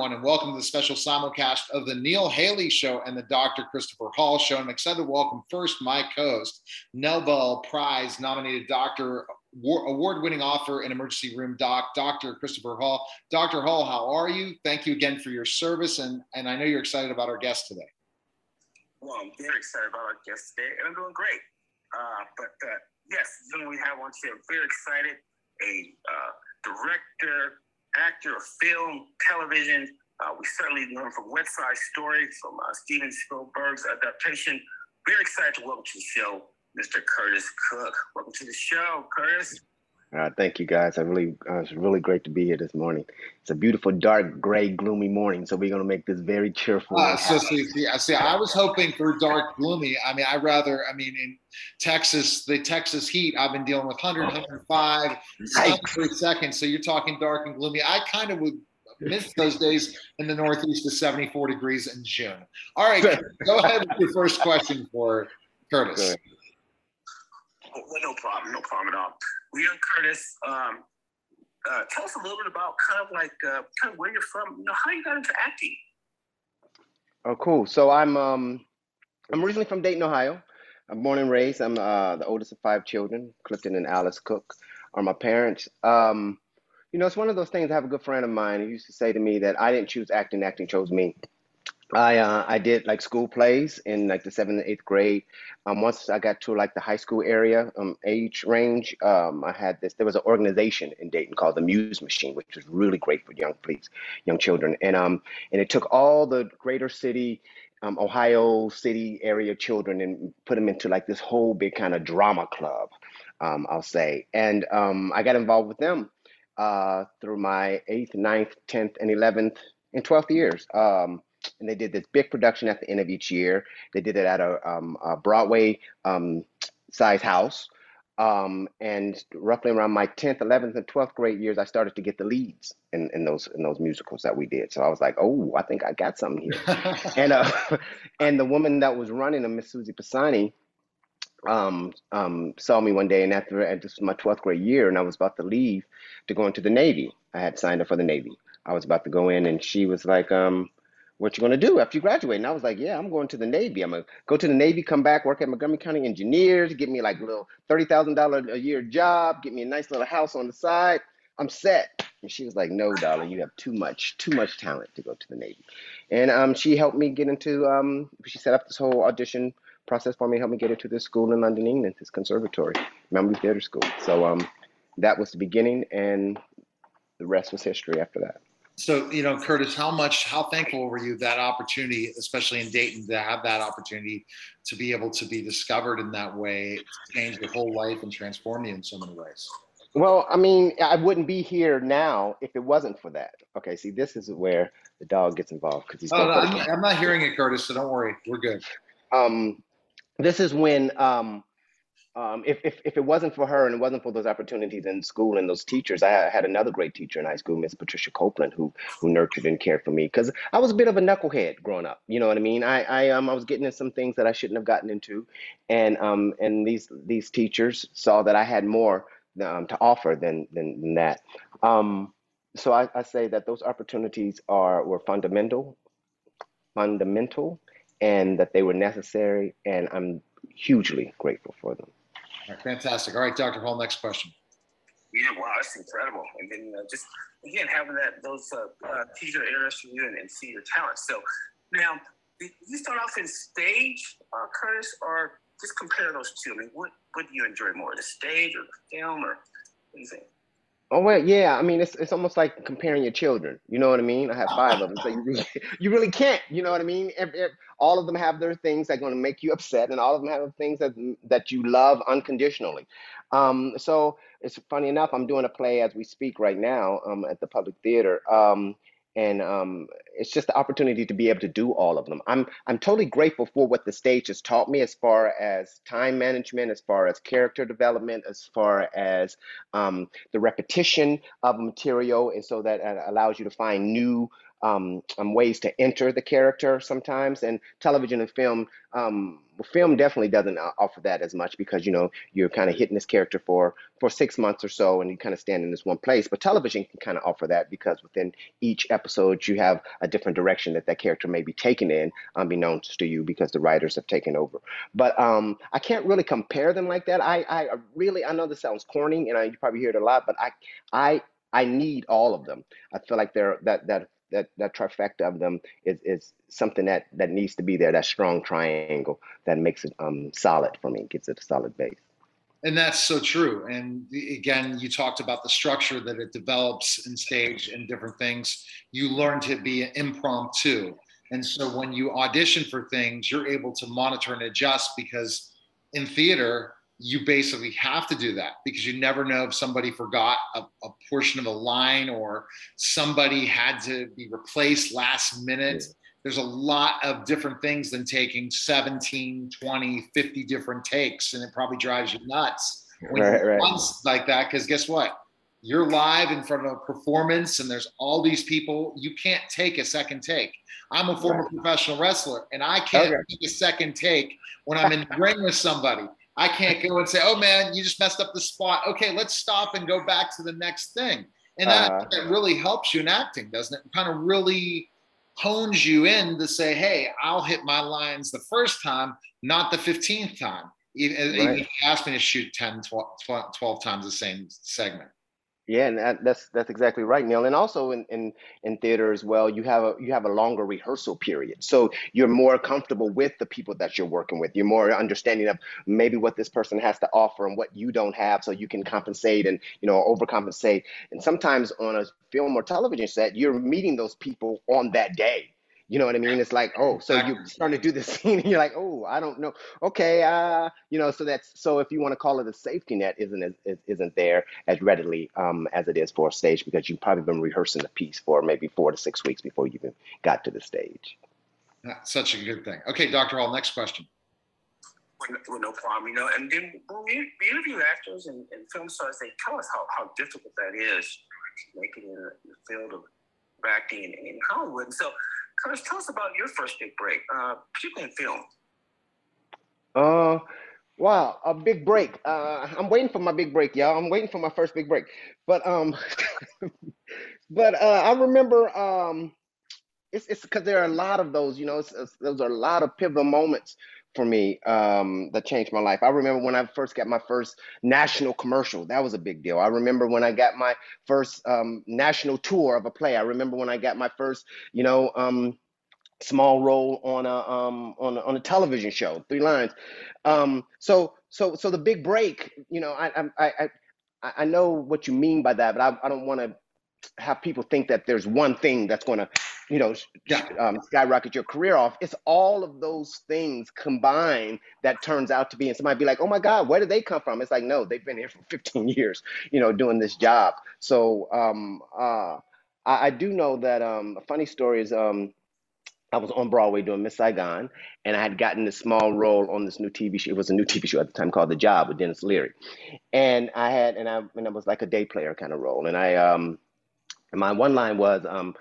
Everyone, and welcome to the special simulcast of the Neil Haley Show and the Dr. Christopher Hall Show. I'm excited to welcome first my co-host, Nobel Prize nominated doctor, award-winning author and emergency room doc, Dr. Christopher Hall. Dr. Hall, how are you? Thank you again for your service, and, and I know you're excited about our guest today. Well, I'm very excited about our guest today, and I'm doing great. Uh, but uh, yes, we have on today, I'm very excited, a uh, director, actor of film, television. Uh, we certainly learned from West Side Story, from uh, Steven Spielberg's adaptation. Very excited to welcome to the show, Mr. Curtiss Cook. Welcome to the show, Curtiss. Uh, thank you, guys. I really, uh, it's really great to be here this morning. It's a beautiful, dark, gray, gloomy morning, so we're gonna make this very cheerful. Uh, so see, see, see, I was hoping for dark, gloomy. I mean, I rather, I mean, in Texas, the Texas heat, I've been dealing with 100, 105 per second. So you're talking dark and gloomy. I kind of would miss those days in the Northeast of 74 degrees in June. All right, go ahead with your first question for Curtiss. Oh, well, no problem, no problem at all. Leon Curtiss, um, uh, tell us a little bit about kind of like uh, kind of where you're from. You know, how you got into acting. Oh, cool. So I'm um, I'm originally from Dayton, Ohio. I'm born and raised. I'm uh, the oldest of five children. Clifton and Alice Cook are my parents. Um, you know, it's one of those things. I have a good friend of mine who used to say to me that I didn't choose acting; acting chose me. I uh, I did like school plays in like the seventh and eighth grade. Um, once I got to like the high school area um, age range, um, I had this. There was an organization in Dayton called the Muse Machine, which was really great for young please young children. And um and it took all the greater city, um, Ohio city area children and put them into like this whole big kind of drama club, um, I'll say. And um, I got involved with them uh, through my eighth, ninth, tenth, and eleventh and twelfth years. Um, and they did this big production at the end of each year. They did it at a, um, a Broadway um, size house. Um, and roughly around my 10th, 11th, and 12th grade years, I started to get the leads in, in those in those musicals that we did. So I was like, oh, I think I got something here. and uh, and the woman that was running them, Miss Susie Pisani, um, um, saw me one day, and after this was my 12th grade year, and I was about to leave to go into the Navy. I had signed up for the Navy. I was about to go in, and she was like, um, what you gonna do after you graduate? And I was like, yeah, I'm going to the Navy. I'm gonna go to the Navy, come back, work at Montgomery County Engineers, get me like a little thirty thousand dollar a year job, get me a nice little house on the side. I'm set. And she was like, no, darling, you have too much, too much talent to go to the Navy. And um, she helped me get into. Um, she set up this whole audition process for me, helped me get into this school in London, England, this conservatory, Mountview Theater School. So um, that was the beginning, and the rest was history after that. So, you know, Curtiss, how much, how thankful were you that opportunity, especially in Dayton, to have that opportunity to be able to be discovered in that way, change your whole life and transform you in so many ways? Well, I mean, I wouldn't be here now if it wasn't for that. Okay, see, this is where the dog gets involved because he's. Oh, no, I'm, I'm, not hearing it, Curtiss. So don't worry, we're good. Um, this is when um, um, if, if, if it wasn't for her and it wasn't for those opportunities in school and those teachers, I had another great teacher in high school, Miss Patricia Copeland, who who nurtured and cared for me because I was a bit of a knucklehead growing up. You know what I mean? I I um I was getting into some things that I shouldn't have gotten into, and um and these these teachers saw that I had more um, to offer than than, than that. Um, so I, I say that those opportunities are were fundamental, fundamental, and that they were necessary, and I'm hugely grateful for them. All right, fantastic. All right, Dr. Hall, next question. Yeah, wow, that's incredible. And then uh, just again having that those uh, uh, teacher interest in you and, and, see your talent. So now, did you start off in stage, uh, Curtiss, or just compare those two? I mean, what what do you enjoy more, the stage or the film, or what do you think? Oh well, yeah. I mean, it's it's almost like comparing your children. You know what I mean? I have five of them, so you really, you really can't. You know what I mean? all of them have their things that are going to make you upset, and all of them have things that that you love unconditionally. Um, so it's funny enough. I'm doing a play as we speak right now um, at the Public Theater. Um, and um, it's just the opportunity to be able to do all of them. I'm I'm totally grateful for what the stage has taught me as far as time management, as far as character development, as far as um, the repetition of material, and so that uh, allows you to find new um, um, ways to enter the character sometimes. And television and film, um, film definitely doesn't offer that as much because you know you're kind of hitting this character for for six months or so, and you kind of stand in this one place. But television can kind of offer that because within each episode you have a different direction that that character may be taken in, unbeknownst to you, because the writers have taken over. But um, I can't really compare them like that. I I really I know this sounds corny, and I, you probably hear it a lot, but I I I need all of them. I feel like they're that that that that trifecta of them is is something that that needs to be there. That strong triangle that makes it um solid for me, gives it a solid base. And that's so true. And again, you talked about the structure that it develops in stage and different things. You learn to be impromptu. And so when you audition for things, you're able to monitor and adjust because in theater, you basically have to do that because you never know if somebody forgot a, a, portion of a line or somebody had to be replaced last minute. There's a lot of different things than taking 17, 20, 50 different takes, and it probably drives you nuts when right, right. like that. Because guess what? You're live in front of a performance, and there's all these people. You can't take a second take. I'm a former right. professional wrestler, and I can't okay. take a second take when I'm in the ring with somebody I can't go and say, "Oh man, you just messed up the spot." Okay, let's stop and go back to the next thing. And that, uh, that really helps you in acting, doesn't it? Kind of really hones you in to say, "Hey, I'll hit my lines the first time, not the 15th time." Even, right. if you ask me to shoot 10, 12, 12 times the same segment. Yeah, and that, that's that's exactly right, Neil. And also in, in in theater as well, you have a you have a longer rehearsal period, so you're more comfortable with the people that you're working with. You're more understanding of maybe what this person has to offer and what you don't have, so you can compensate and you know overcompensate. And sometimes on a film or television set, you're meeting those people on that day. You know what I mean? It's like, oh, so you're starting to do the scene, and you're like, oh, I don't know. Okay, uh, you know, so that's so if you want to call it a safety net, isn't as isn't there as readily um, as it is for a stage because you've probably been rehearsing the piece for maybe four to six weeks before you even got to the stage. That's such a good thing. Okay, Dr. Hall, next question. Well, no problem, you know. And then when we, we interview actors and, and, film stars, they tell us how, how difficult that is to make it in the field of acting in Hollywood. And so Curtiss, tell us about your first big break, uh, particularly in film. Uh, wow, a big break. Uh, I'm waiting for my big break, y'all. I'm waiting for my first big break. But um, but uh, I remember um, it's it's because there are a lot of those. You know, it's, it's, those are a lot of pivotal moments for me um, that changed my life. I remember when I first got my first national commercial. That was a big deal. I remember when I got my first um, national tour of a play. I remember when I got my first, you know, um, small role on a um, on a, on a television show, three lines. Um, so so so the big break. You know, I I I I know what you mean by that, but I, I don't want to have people think that there's one thing that's going to you know, yeah. um, skyrocket your career off. It's all of those things combined that turns out to be, and somebody be like, oh my God, where did they come from? It's like, no, they've been here for 15 years, you know, doing this job. So um, uh, I, I, do know that um, a funny story is um, I was on Broadway doing Miss Saigon, and I had gotten this small role on this new TV show. It was a new TV show at the time called The Job with Denis Leary, and I had, and I, and I was like a day player kind of role, and I, um, and my one line was, um,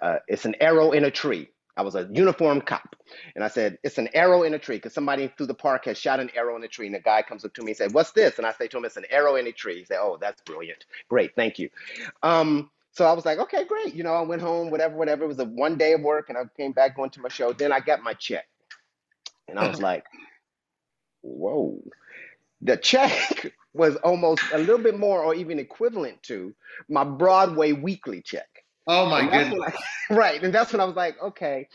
uh, it's an arrow in a tree. I was a uniformed cop. And I said, it's an arrow in a tree because somebody through the park has shot an arrow in a tree. And the guy comes up to me and said, what's this? And I say to him, it's an arrow in a tree. He said, oh, that's brilliant. Great. Thank you. Um, so I was like, okay, great. You know, I went home, whatever, whatever. It was a one day of work and I came back going to my show. Then I got my check. And I was like, whoa. The check was almost a little bit more or even equivalent to my Broadway weekly check. Oh my goodness. I, right, and that's when I was like, okay,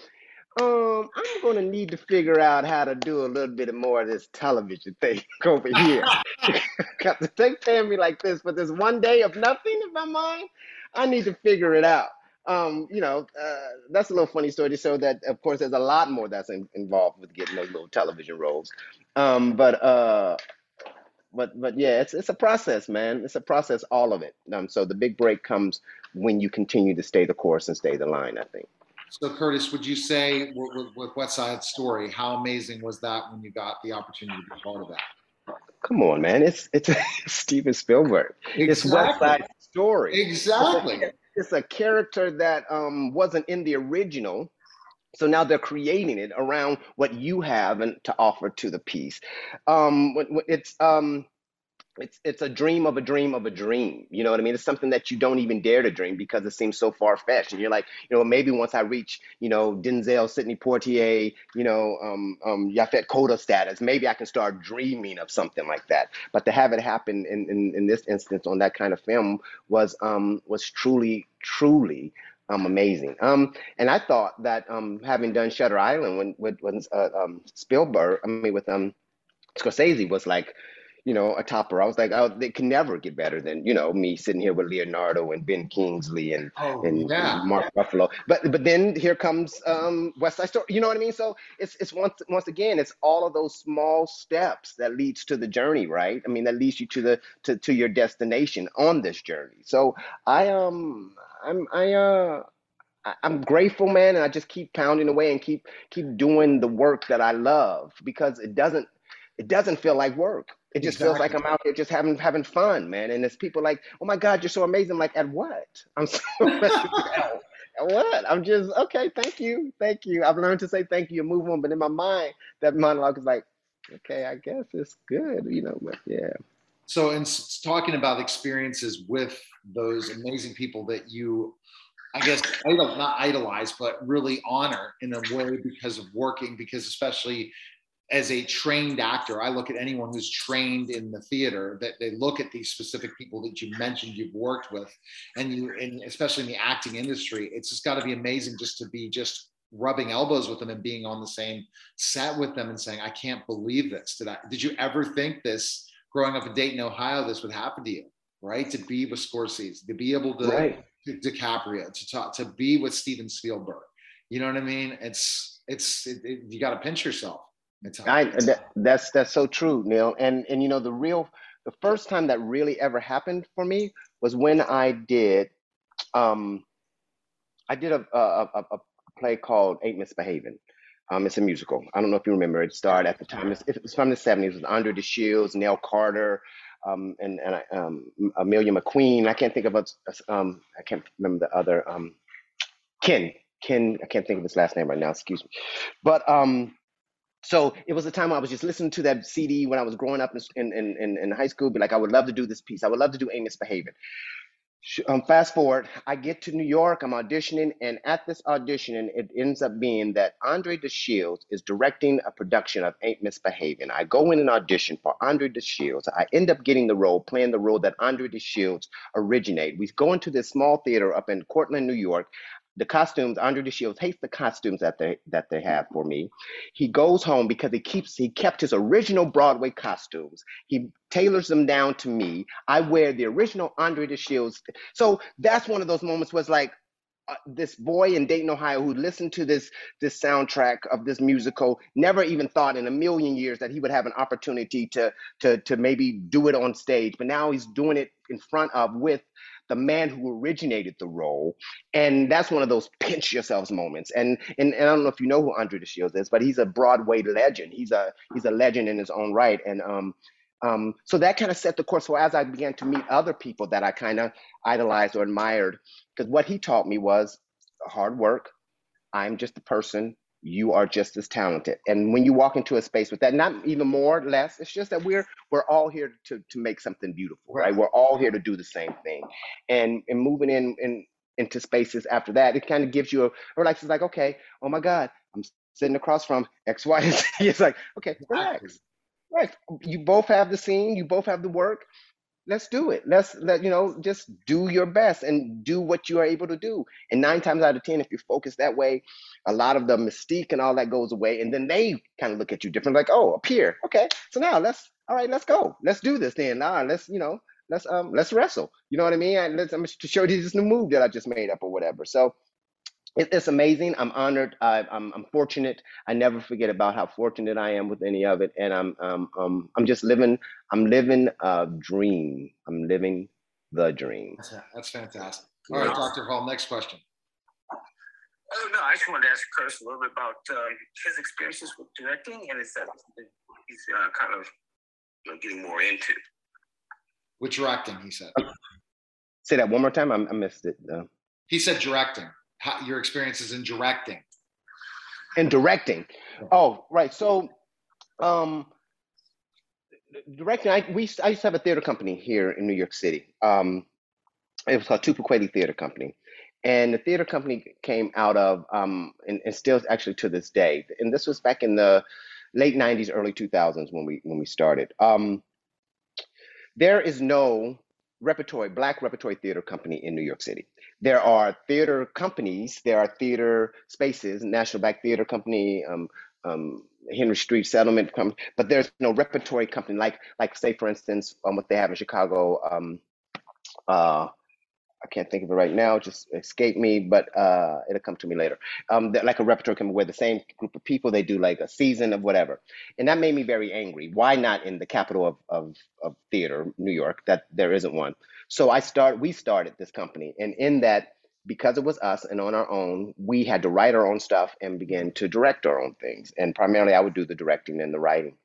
um, I'm gonna need to figure out how to do a little bit more of this television thing over here. Because they paying me like this for this one day of nothing in my mind, I need to figure it out. Um, you know, uh, that's a little funny story to show that, of course, there's a lot more that's in, involved with getting those little television roles. Um, but uh, but but yeah, it's it's a process, man. It's a process, all of it. Um, so the big break comes when you continue to stay the course and stay the line. I think. So Curtiss, would you say with, with, West Side Story, how amazing was that when you got the opportunity to be part of that? Come on, man. It's it's Steven Spielberg. It's West Exactly. Side Story. Exactly. It's a character that um, wasn't in the original. So now they're creating it around what you have and to offer to the piece. Um, it's um, it's it's a dream of a dream of a dream. You know what I mean? It's something that you don't even dare to dream because it seems so far fetched. And you're like, you know, maybe once I reach, you know, Denzel, Sidney Poitier, you know, um, um, Yaphet Kotto status, maybe I can start dreaming of something like that. But to have it happen in, in, in this instance on that kind of film was um, was truly truly um, amazing. Um, and I thought that um, having done Shutter Island when with when uh, um, Spielberg, I mean with um, Scorsese was like, you know, a topper. I was like, oh, they can never get better than you know me sitting here with Leonardo and Ben Kingsley and Oh and, yeah. and Mark Ruffalo. But but then here comes um, West Side Story. You know what I mean? So it's it's once once again, it's all of those small steps that leads to the journey, right? I mean, that leads you to the to, to your destination on this journey. So I um I'm I uh. I'm grateful, man, and I just keep pounding away and keep keep doing the work that I love because it doesn't it doesn't feel like work. It just feels like I'm out here just having having fun, man. And it's people like, oh my God, you're so amazing. I'm like, at what? I'm so at what? I'm just okay. Thank you, thank you. I've learned to say thank you and move on. But in my mind, that monologue is like, okay, I guess it's good, you know. But yeah, So in talking about experiences with those amazing people that you, I guess, idol, not idolize, but really honor in a way because of working, because especially as a trained actor, I look at anyone who's trained in the theater that they look at these specific people that you mentioned you've worked with, and you, and especially in the acting industry, it's just got to be amazing just to be just rubbing elbows with them and being on the same set with them and saying, I can't believe this. Did I? Did you ever think this? growing up in Dayton, Ohio, this would happen to you, right? To be with Scorsese, to be able to right. to DiCaprio, to talk, to be with Steven Spielberg. You know what I mean? It's it's it, it- you got to pinch yourself. I that, that's that's so true, Neil. And and you know the real the first time that really ever happened for me was when I did um I did a a, a, a play called Ain't Misbehaving. Um, it's a musical. I don't know if you remember. It started at the time. It's, it was from the '70s. It was Andre DeShields, Nell Carter, um, and and I- um, Armelia McQueen. I can't think of a, um, I can't remember the other um, Ken. Ken. I can't think of his last name right now. Excuse me. But um, so it was a time I was just listening to that CD when I was growing up in in, in, in high school. Be like, I would love to do this piece. I would love to do Ain't Misbehaving. Um, fast forward, I get to New York. I'm auditioning, and at this auditioning, it ends up being that Andre DeShields is directing a production of Ain't Misbehaving. I go in and audition for Andre DeShields. I end up getting the role, playing the role that Andre DeShields originated. We go into this small theater up in Cortland, New York. The costumes, Andre DeShields hates the costumes that they that they have for me. He goes home because he keeps he kept his original Broadway costumes. He tailors them down to me. I wear the original Andre DeShields. So that's one of those moments was like uh, this boy in Dayton, Ohio, who listened to this this soundtrack of this musical, never even thought in a million years that he would have an opportunity to to to maybe do it on stage. But now he's doing it in front of with the man who originated the role, and that's one of those pinch yourselves moments. And and, and I don't know if you know who Andre DeShields is, but he's a Broadway legend. He's a he's a legend in his own right. And um um so that kind of set the course. So as I began to meet other people that I kind of idolized or admired, because what he taught me was hard work. I'm just a person. You are just as talented. And when you walk into a space with that, not even more or less, it's just that we're we're all here to to make something beautiful, right? We're all here to do the same thing. And and moving in in into spaces after that, it kind of gives you a relax. It's like, okay, oh my God, I'm sitting across from X, Y, and Z. It's like, okay, relax. Right. You both have the scene, you both have the work. Let's do it. Let's let you know, just do your best and do what you are able to do. And nine times out of ten, if you focus that way, a lot of the mystique and all that goes away. And then they kind of look at you different, like, oh, here. Okay. So now let's all right, let's go. Let's do this then. Now let's, you know, let's um let's wrestle. You know what I mean? And let's I'm to show you this new move that I just made up or whatever. So it, it's amazing. I'm honored. I, I'm I'm fortunate. I never forget about how fortunate I am with any of it, and I'm um um I'm just living. I'm living a dream. I'm living the dream. That's, that's fantastic. All right, Dr. Hall, next question. Oh no, I just wanted to ask Curtiss a little bit about um, his experiences with directing, and it's that he's uh, kind of you know, getting more into. With directing, he said. Say that one more time. I, I missed it. Uh, He said directing. How, your experiences in directing. and directing. Oh, right. So, um, directing. I we I used to have a theater company here in New York City. Um, it was called Tupaqueti Theater Company, and the theater company came out of um, and, and still actually to this day. And this was back in the late '90s, early 2000s when we when we started. Um, there is no repertory black repertory theater company in New York City. There are theater companies, there are theater spaces, National Black Theater Company, um, um, Henry Street Settlement Company, but there's no repertory company like like say for instance um, what they have in Chicago. Um, uh, I can't think of it right now, just escape me, but uh, it'll come to me later. Um, they're like a repertory company where the same group of people they do like a season of whatever, and that made me very angry. Why not in the capital of of, of theater, New York, that there isn't one? So I start. We started this company, and in that, because it was us and on our own, we had to write our own stuff and begin to direct our own things. And primarily, I would do the directing and the writing.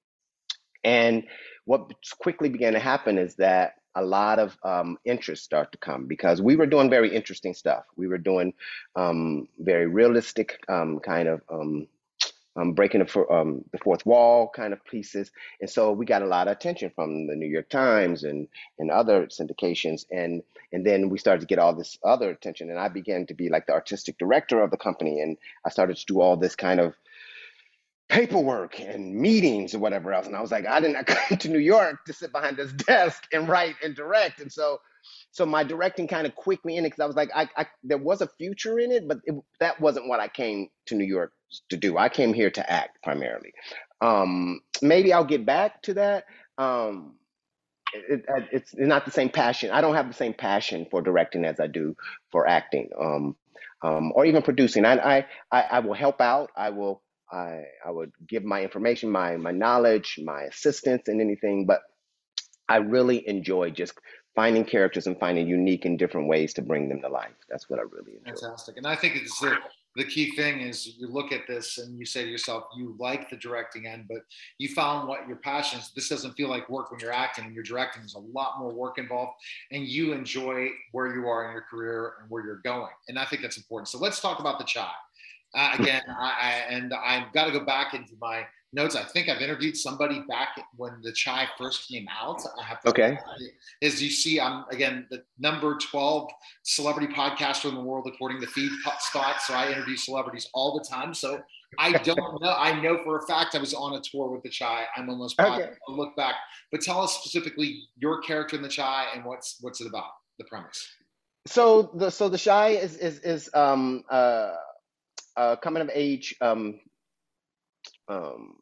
And what quickly began to happen is that a lot of um, interest start to come because we were doing very interesting stuff. We were doing um, very realistic um, kind of um, um, breaking the, um, the fourth wall kind of pieces, and so we got a lot of attention from the New York Times and and other syndications, and and then we started to get all this other attention, and I began to be like the artistic director of the company, and I started to do all this kind of paperwork and meetings or whatever else. And I was like, I did not come to New York to sit behind this desk and write and direct. And so, so my directing kind of quickly in it because I was like, I, I there was a future in it, but it, that wasn't what I came to New York to do. I came here to act primarily. Um, maybe I'll get back to that. Um, it, it, it's not the same passion. I don't have the same passion for directing as I do for acting, um, um, or even producing. I, I I will help out. I will I I would give my information, my my knowledge, my assistance, and anything. But I really enjoy just finding characters and finding unique and different ways to bring them to life. That's what I really enjoy. Fantastic. And I think it's the, the key thing is you look at this and you say to yourself, you like the directing end, but you found what your passion is. This doesn't feel like work when you're acting and you're directing. There's a lot more work involved and you enjoy where you are in your career and where you're going. And I think that's important. So let's talk about the chai. Uh, again, I, I, and I've got to go back into my notes. I think I've interviewed somebody back when the chai first came out. I have to, Okay. As you see, I'm again the number 12 celebrity podcaster in the world according to Feed Spot. So I interview celebrities all the time. So I don't know. I know for a fact I was on a tour with the chai. I'm almost. Okay. I'll look back. But tell us specifically your character in the chai and what's what's it about, the premise. So the so the Chi is is is um uh, uh coming of age um um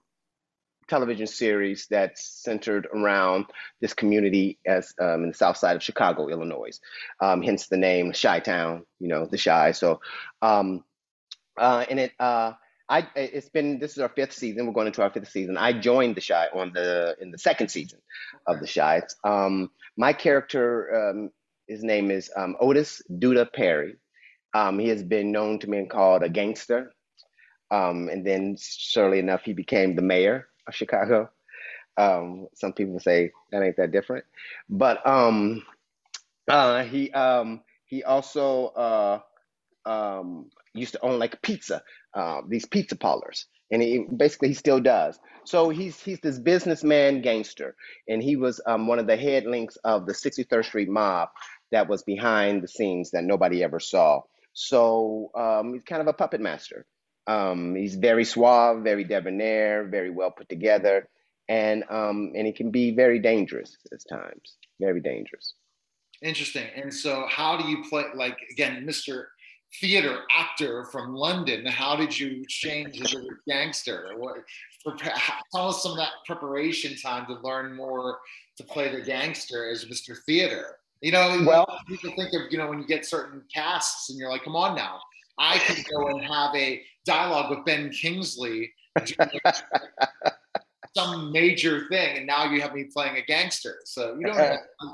television series that's centered around this community as um, in the south side of Chicago, Illinois. Um, hence the name Chi Town, you know, the Chi. So, um, uh, and it, uh, I, it's been, this is our fifth season. We're going into our fifth season. I joined the Chi on the, in the second season of the Chi. Um, my character, um, his name is um, Otis Douda Perry. Um, he has been known to be called a gangster. Um, and then, surely enough, he became the mayor of Chicago. Um, some people say that ain't that different, but um, uh, he um, he also uh, um, used to own like pizza, uh, these pizza parlors, and he basically he still does. So he's he's this businessman gangster, and he was one of the head links of the 63rd Street mob that was behind the scenes that nobody ever saw. So um, he's kind of a puppet master. Um, he's very suave, very debonair, very well put together, and um, and it can be very dangerous at times. Very dangerous. Interesting. And so, how do you play? Like again, Mr. Theater actor from London. How did you change as a gangster? What? Tell us some of that preparation time to learn more to play the gangster as Mr. Theater. You know, Well, people think of you know when you get certain casts and you're like, come on now, I could go and have a dialogue with Ben Kingsley, some major thing, and now you have me playing a gangster. So you don't. Have,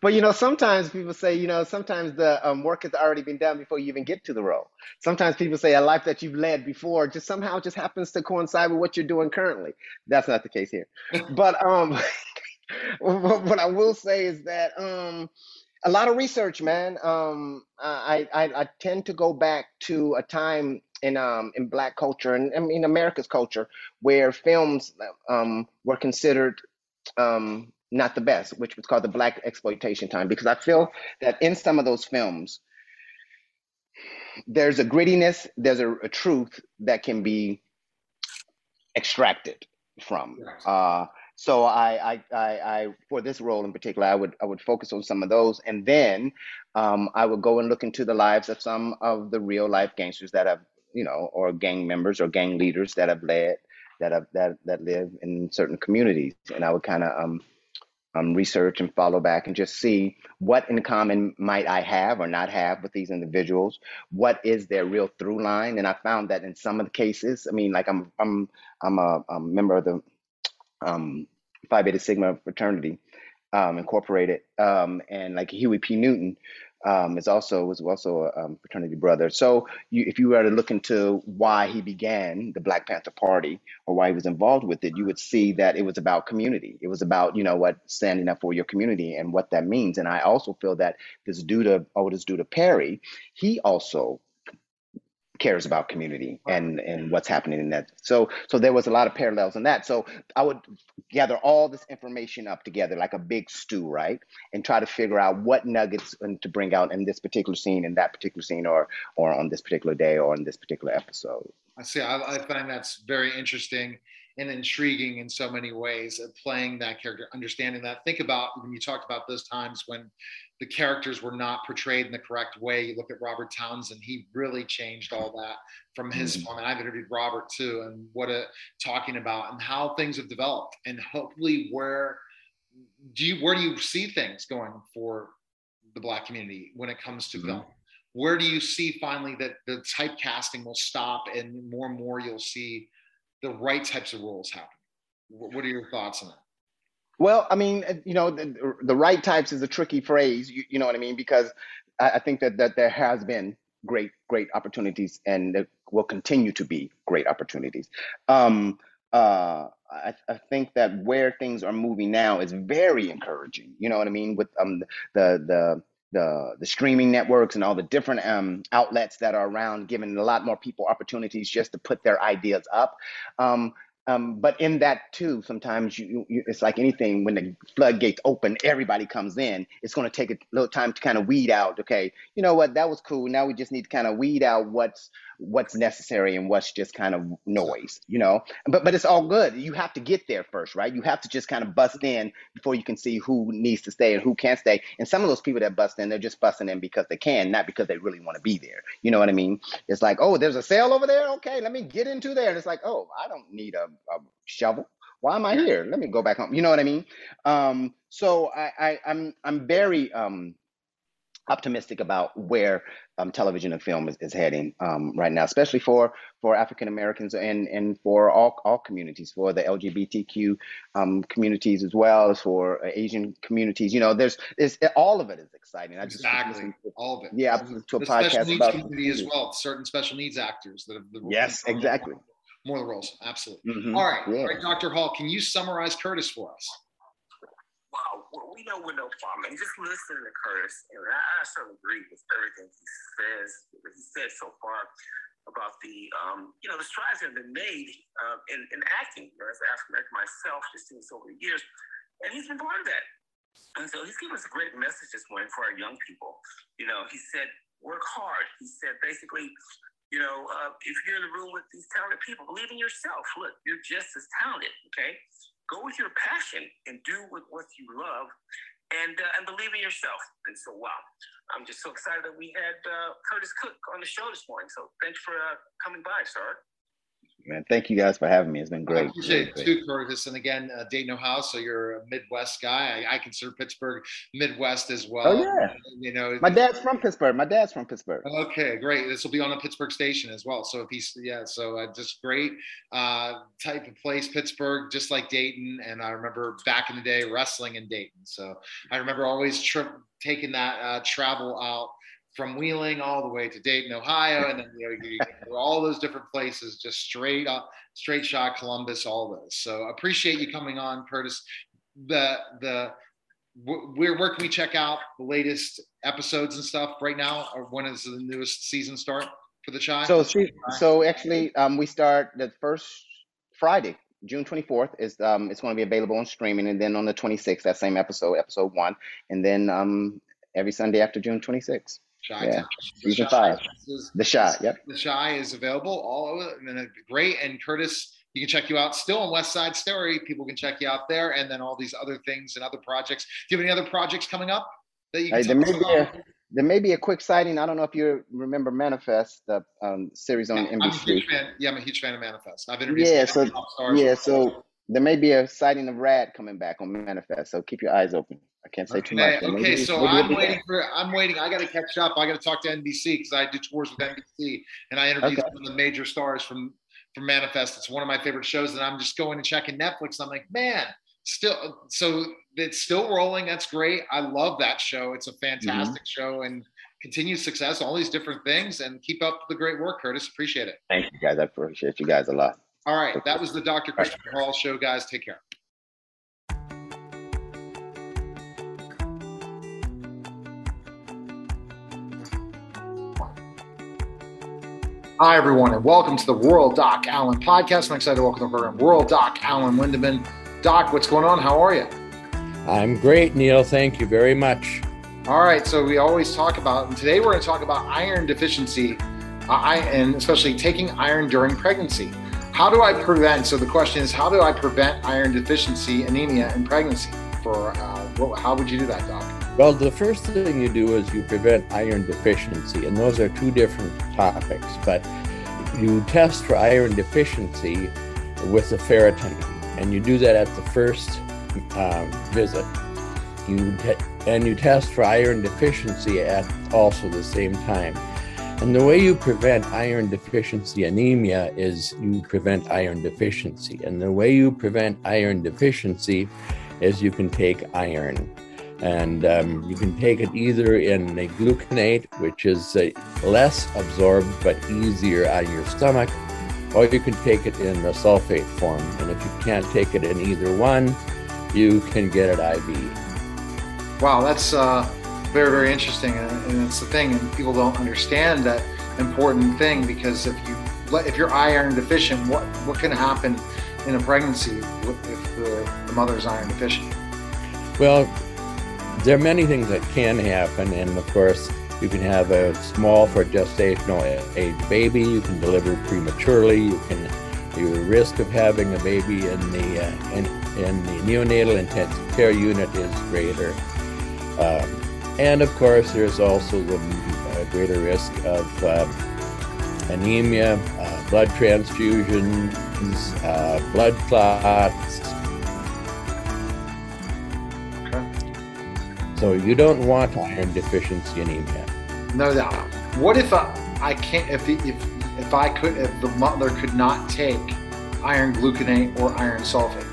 But you know, sometimes people say, you know, sometimes the um, work has already been done before you even get to the role. Sometimes people say a life that you've led before just somehow just happens to coincide with what you're doing currently. That's not the case here. But um, what what I will say is that um, a lot of research, man. Um, I, I I tend to go back to a time in um in Black culture and I mean America's culture where films um were considered um, not the best, which was called the Black exploitation time, because I feel that in some of those films, there's a grittiness, there's a, a truth that can be extracted from. Uh, so I, I, I, I, for this role in particular, I would, I would focus on some of those, and then um, I would go and look into the lives of some of the real life gangsters that have, you know, or gang members or gang leaders that have led, that have that that live in certain communities, and I would kind of um, um, research and follow back and just see what in common might I have or not have with these individuals. What is their real through line? And I found that in some of the cases, I mean, like I'm I'm I'm a, a member of the um, Phi Beta Sigma fraternity um, incorporated, um, and like Huey P. Newton um, is also was also a um, fraternity brother. So you, if you were to look into why he began the Black Panther Party or why he was involved with it, you would see that it was about community. It was about you know what standing up for your community and what that means. And I also feel that this Douda Otis Douda Perry, he also cares about community and and mm-hmm. what's happening in that. So so there was a lot of parallels in that. So i would gather all this information up together like a big stew right? And try to figure out what nuggets to bring out in this particular scene in that particular scene or or on this particular day or in this particular episode. I see. I, I find that's very interesting and intriguing in so many ways of playing that character, understanding that. Think about when you talked about those times when the characters were not portrayed in the correct way. You look at Robert Townsend; he really changed all that from his Mhm. form. And I've interviewed Robert too, and what a talking about and how things have developed, and hopefully where do you where do you see things going for the black community when it comes to Mhm. film? Where do you see finally that the typecasting will stop and more and more you'll see the right types of roles happen? What are your thoughts on that? Well, I mean, uh, you know, the, the right types is a tricky phrase. You, you know what I mean? Because I, I think that that there has been great, great opportunities, and there will continue to be great opportunities. Um, uh, I, I think that where things are moving now is very encouraging. You know what I mean? With um the the the the streaming networks and all the different um outlets that are around, giving a lot more people opportunities just to put their ideas up. Um, um, but in that too, sometimes you, you, it's like anything. When the floodgates open, everybody comes in. It's going to take a little time to kind of weed out. Okay, you know what? That was cool. Now we just need to kind of weed out what's what's necessary and what's just kind of noise. You know, but but it's all good. You have to get there first, right? You have to just kind of bust in before you can see who needs to stay and who can't stay. And some of those people that bust in, they're just busting in because they can, not because they really want to be there. You know what I mean? It's like, oh, there's a sale over there. Okay, let me get into there. And it's like, oh, I don't need a, a shovel. Why am I here? Let me go back home. You know what I mean? Um, so I, I, I'm I'm very um, optimistic about where um, television and film is, is heading um, right now, especially for for African Americans and and for all all communities, for the LGBTQ um, communities as well as for uh, Asian communities. You know, there's is all of it is exciting. I Exactly, listening to, all of it. yeah, I was listening to a The special podcast needs about community as well. Certain special needs actors that have the Yes, exactly. more of the roles. Absolutely. Mhm, All right, yeah. all right, Dr. Hall, can you summarize Curtiss for us? We know with no problem. And just listening to Curtiss, and I, I certainly agree with everything he says, he said so far about the, um, you know, the strides that have been made uh, in, in acting. You know, as an African American myself, just seeing so over the years, and he's been part of that. And so he's given us a great message this morning for our young people. You know, he said, work hard. He said, basically, You know, uh, if you're in a room with these talented people, believe in yourself. Look, you're just as talented. Okay, go with your passion and do with what you love, and uh, and believe in yourself. And so, wow, I'm just so excited that we had uh, Curtiss Cook on the show this morning. So, thanks for uh, coming by, sir. Man, thank you guys for having me. It's been I great. appreciate it too, Curtiss. And again, uh, Dayton, Ohio. So you're a Midwest guy. I, I consider Pittsburgh Midwest as well. Oh, yeah. You know, My dad's from Pittsburgh. My dad's from Pittsburgh. Okay, great. This will be on a Pittsburgh station as well. So if he's yeah, so uh, just great uh, type of place, Pittsburgh, just like Dayton. And I remember back in the day wrestling in Dayton. So I remember always trip taking that uh, travel out from Wheeling all the way to Dayton, Ohio, and then you know you, all those different places, just straight up, straight shot Columbus, all those. So appreciate you coming on, Curtiss. The the wh- where where can we check out the latest episodes and stuff right now? Or when is the newest season start for the Chai? So so actually, um, we start the first Friday, June 24th is um, it's going to be available on streaming, and then on the 26th, that same episode, episode one, and then um, every Sunday after June 26th, Chai yeah, season five. is- the shot. Yep. The Chi is available all over, and then great. And Curtiss, you can check you out still on West Side Story. People can check you out there, and then all these other things and other projects. Do you have any other projects coming up that you can Hey, there may be a there may be a quick sighting. I don't know if you remember Manifest, the um, series on Yeah, I'm a NBC. huge fan. Yeah, I'm a huge fan of Manifest. I've interviewed Yeah, so top stars. yeah, so there may be a sighting of Rad coming back on Manifest. So keep your eyes open. I can't say too much. Okay, okay, so I'm waiting for I'm waiting. I got to catch up. I got to talk to NBC because I do tours with NBC, and I interview Okay. some of the major stars from from Manifest. It's one of my favorite shows, and I'm just going and checking Netflix. I'm like, man, still, so it's still rolling. That's great. I love that show. It's a mm-hmm. fantastic show, and continued success. All these different things, and keep up the great work, Curtiss. Appreciate it. Thank you guys. I appreciate you guys a lot. All right, that was the Dr. Christopher Hall show, guys. Take care. Hi, everyone, and welcome to the Rural Doc Alan podcast. I'm excited to welcome to the program, Rural Doc Alan Lindemann. Doc, what's going on? How are you? I'm great, Neil. Thank you very much. All right, so we always talk about, and today we're going to talk about iron deficiency, uh, I, and especially taking iron during pregnancy. How do I prevent? So the question is, how do I prevent iron deficiency anemia in pregnancy? For uh, how would you do that, Doc? Well, the first thing you do is you prevent iron deficiency, and those are two different topics. But you test for iron deficiency with the ferritin, and you do that at the first um, visit. You te- and you test for iron deficiency at also the same time. And the way you prevent iron deficiency anemia is you prevent iron deficiency. And the way you prevent iron deficiency is you can take iron. And um, you can take it either in a gluconate, which is uh, less absorbed but easier on your stomach, or you can take it in the sulfate form. And if you can't take it in either one, you can get it IV. Wow, that's uh, very, very interesting, and, and it's the thing, and people don't understand that important thing because if you if you're iron deficient, what what can happen in a pregnancy if the, the mother's iron deficient? Well, there are many things that can happen, and of course, you can have a small for gestational age baby. You can deliver prematurely. You can your risk of having a baby in the uh, in, in the neonatal intensive care unit is greater, um, and of course, there's also the uh, greater risk of um, anemia, uh, blood transfusions, uh, blood clots, So you don't want iron deficiency anemia. No doubt. What if I, I can't? If if if I could, if the mother could not take iron gluconate or iron sulfate?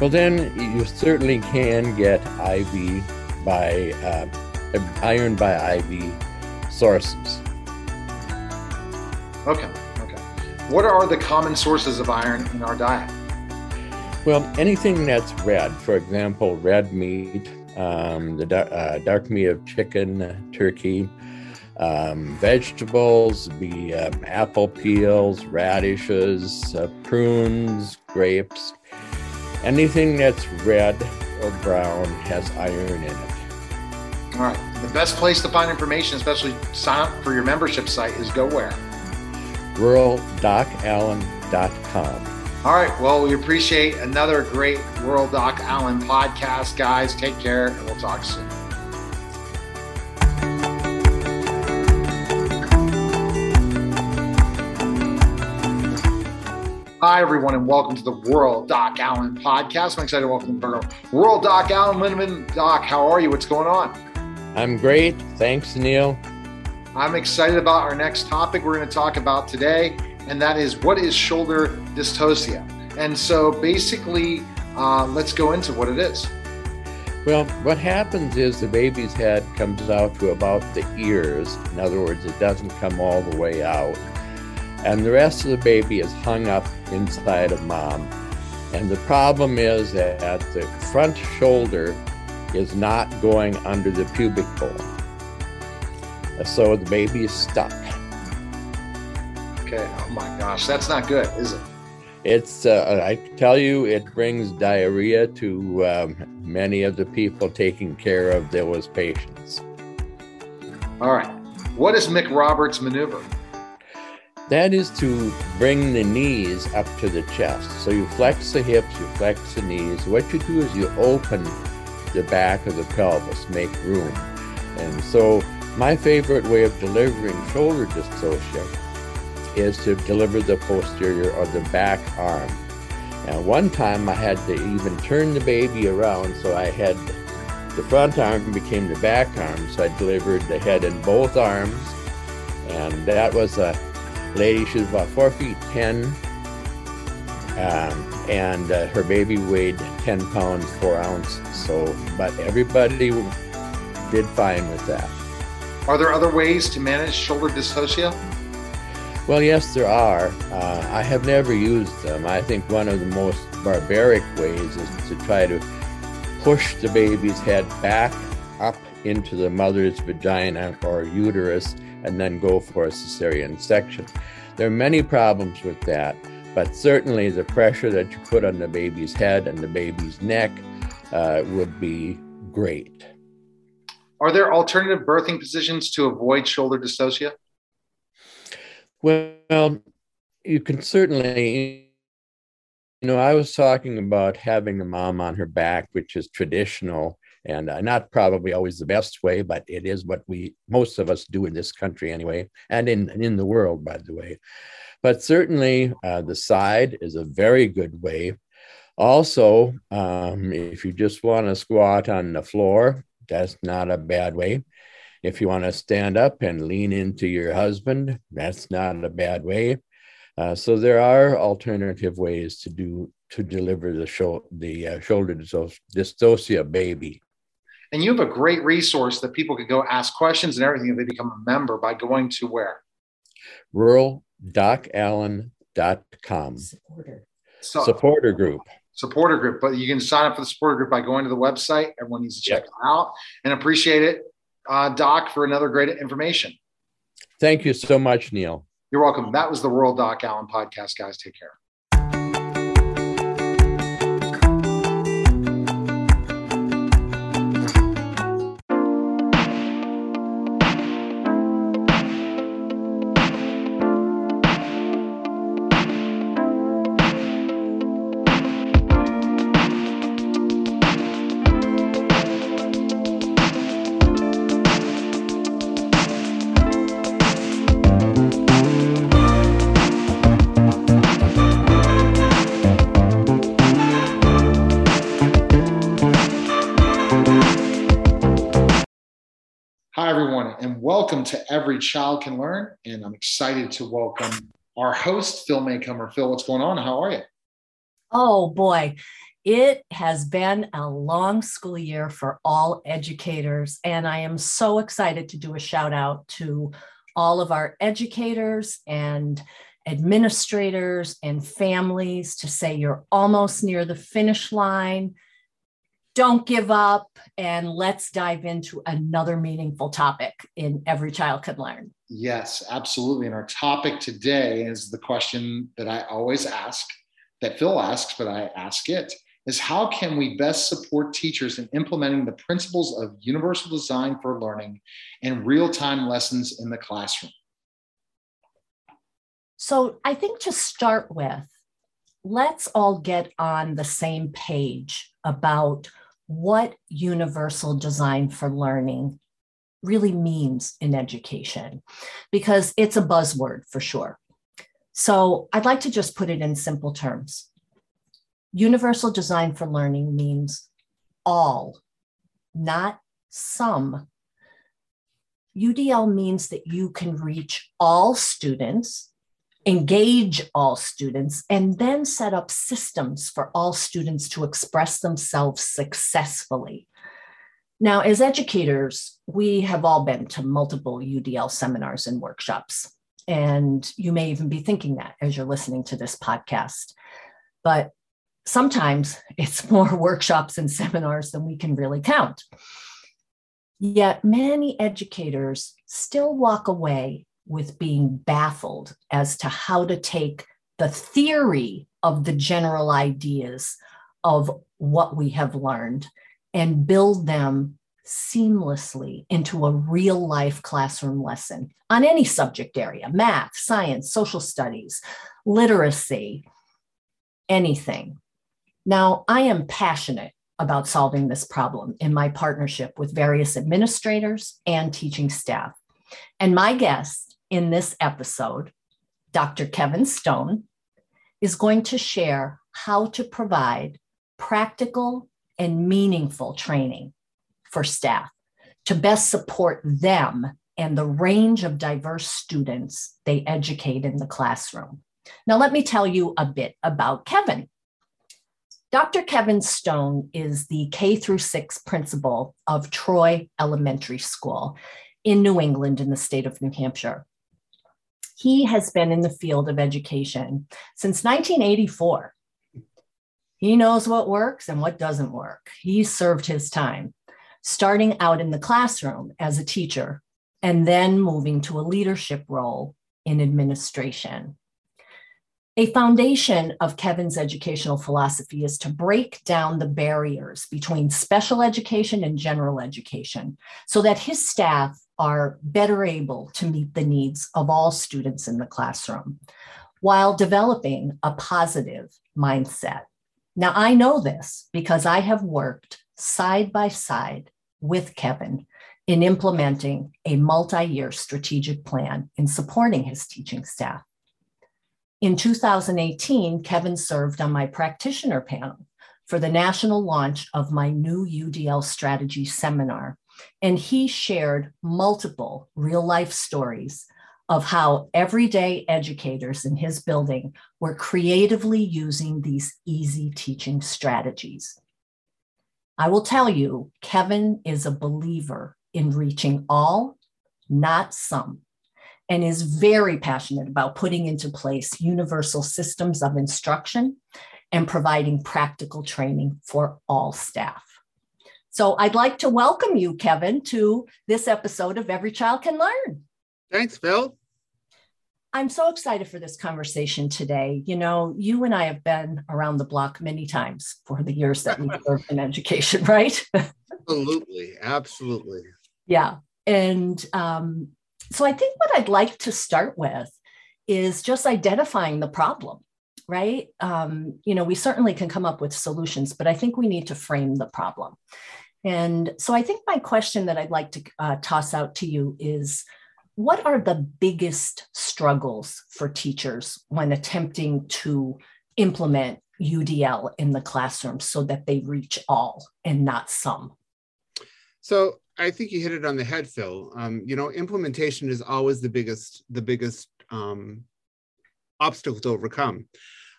Well, then you certainly can get IV by uh, iron by IV sources. Okay. Okay. What are the common sources of iron in our diet? Well, anything that's red, for example, red meat, um, the uh, dark meat of chicken, turkey, um, vegetables, be um, apple peels, radishes, uh, prunes, grapes. Anything that's red or brown has iron in it. All right. the best place to find information, especially sign up for your membership site, is go where? ruraldocalan.com. All right. Well, we appreciate another great Rural Doc Alan podcast, guys. Take care, and we'll talk soon. Hi, everyone, and welcome to the World Doc Allen podcast. I'm excited to welcome Virgo. Rural Doc Alan Lindemann. Doc, how are you? What's going on? I'm great. Thanks, Neil. I'm excited about our next topic we're going to talk about today, and that is what is shoulder dystocia. And so basically, uh, let's go into what it is. Well, what happens is the baby's head comes out to about the ears. In other words, it doesn't come all the way out. And the rest of the baby is hung up inside of mom. And the problem is that the front shoulder is not going under the pubic bone. So the baby is stuck. Okay. Oh my gosh, that's not good, is it? It's, uh, I tell you, it brings diarrhea to um, many of the people taking care of those patients. All right. What is McRoberts' maneuver? That is to bring the knees up to the chest. So you flex the hips, you flex the knees. What you do is you open the back of the pelvis, make room. And so my favorite way of delivering shoulder dystocia is to deliver the posterior or the back arm. And one time I had to even turn the baby around so I had the front arm became the back arm. So I delivered the head in both arms. And that was a lady, she was about four feet ten. Um, and uh, her baby weighed 10 pounds, four ounces. So, but everybody did fine with that. Are there other ways to manage shoulder dystocia? Well, yes, there are. Uh, I have never used them. I think one of the most barbaric ways is to try to push the baby's head back up into the mother's vagina or uterus and then go for a cesarean section. There are many problems with that, but certainly the pressure that you put on the baby's head and the baby's neck uh, would be great. Are there alternative birthing positions to avoid shoulder dystocia? Well, you can certainly, you know, I was talking about having the mom on her back, which is traditional and uh, not probably always the best way, but it is what we most of us do in this country anyway, and in in the world, by the way. But certainly, uh, the side is a very good way. Also, um, if you just want to squat on the floor, that's not a bad way. If you want to stand up and lean into your husband, that's not a bad way. Uh, so there are alternative ways to do to deliver the show the uh, shoulder dystocia baby. And you have a great resource that people could go ask questions and everything if they become a member by going to where? ruraldocalan.com. Supporter. So, supporter group. Supporter group. But you can sign up for the supporter group by going to the website. Everyone needs to check yep. it out and appreciate it, uh, Doc, for another great information. Thank you so much, Neil. You're welcome. That was the Rural Doc Alan podcast, guys. Take care. Welcome to Every Child Can Learn. And I'm excited to welcome our host, Phyl Macomber. Phyl, what's going on? How are you? Oh, boy. It has been a long school year for all educators, and I am so excited to do a shout out to all of our educators and administrators and families to say you're almost near the finish line don't give up and let's dive into another meaningful topic in every child can learn yes absolutely and our topic today is the question that i always ask that phyl asks but i ask it is how can we best support teachers in implementing the principles of universal design for learning and real-time lessons in the classroom? So I think to start with, let's all get on the same page about what universal design for learning really means in education, because it's a buzzword for sure. So I'd like to just put it in simple terms. Universal design for learning means all, not some. UDL means that you can reach all students, engage all students, and then set up systems for all students to express themselves successfully. Now, as educators, we have all been to multiple UDL seminars and workshops. And you may even be thinking that as you're listening to this podcast. But sometimes it's more workshops and seminars than we can really count. Yet many educators still walk away with being baffled as to how to take the theory of the general ideas of what we have learned and build them seamlessly into a real life classroom lesson on any subject area math, science, social studies, literacy, anything. Now, I am passionate about solving this problem in my partnership with various administrators and teaching staff. And my guest in this episode, Dr. Kevin Stone, is going to share how to provide practical and meaningful training for staff to best support them and the range of diverse students they educate in the classroom. Now, let me tell you a bit about Kevin. Dr. Kevin Stone is the K through 6 principal of Troy Elementary School in New England in the state of New Hampshire. He has been in the field of education since 1984. He knows what works and what doesn't work. He served his time starting out in the classroom as a teacher and then moving to a leadership role in administration. A foundation of Kevin's educational philosophy is to break down the barriers between special education and general education so that his staff are better able to meet the needs of all students in the classroom while developing a positive mindset. Now, I know this because I have worked side by side with Kevin in implementing a multi year strategic plan in supporting his teaching staff. In 2018, Kevin served on my practitioner panel for the national launch of my new UDL strategy seminar, and he shared multiple real life stories of how everyday educators in his building were creatively using these easy teaching strategies. I will tell you, Kevin is a believer in reaching all, not some, and is very passionate about putting into place universal systems of instruction and providing practical training for all staff. So I'd like to welcome you, Kevin, to this episode of Every Child Can Learn. Thanks, Phyl. I'm so excited for this conversation today. You know, you and I have been around the block many times for the years that we've served in education, right? absolutely. Absolutely. Yeah. And um, so I think what I'd like to start with is just identifying the problem, right? Um, you know, we certainly can come up with solutions, but I think we need to frame the problem. And so I think my question that I'd like to uh, toss out to you is what are the biggest struggles for teachers when attempting to implement UDL in the classroom so that they reach all and not some? So I think you hit it on the head, Phyl. Um, you know, implementation is always the biggest the biggest um, obstacle to overcome.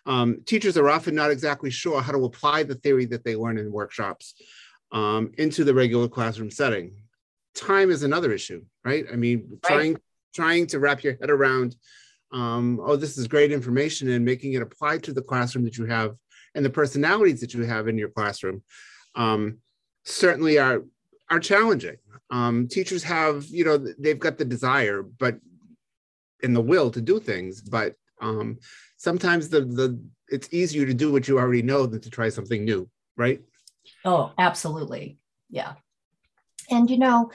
Um, teachers are often not exactly sure how to apply the theory that they learn in workshops um, into the regular classroom setting time is another issue, right? I mean, right. trying trying to wrap your head around, um, oh, this is great information, and making it apply to the classroom that you have and the personalities that you have in your classroom, um, certainly are are challenging. Um, teachers have, you know, they've got the desire, but and the will to do things, but um, sometimes the the it's easier to do what you already know than to try something new, right? Oh, absolutely. Yeah. And you know,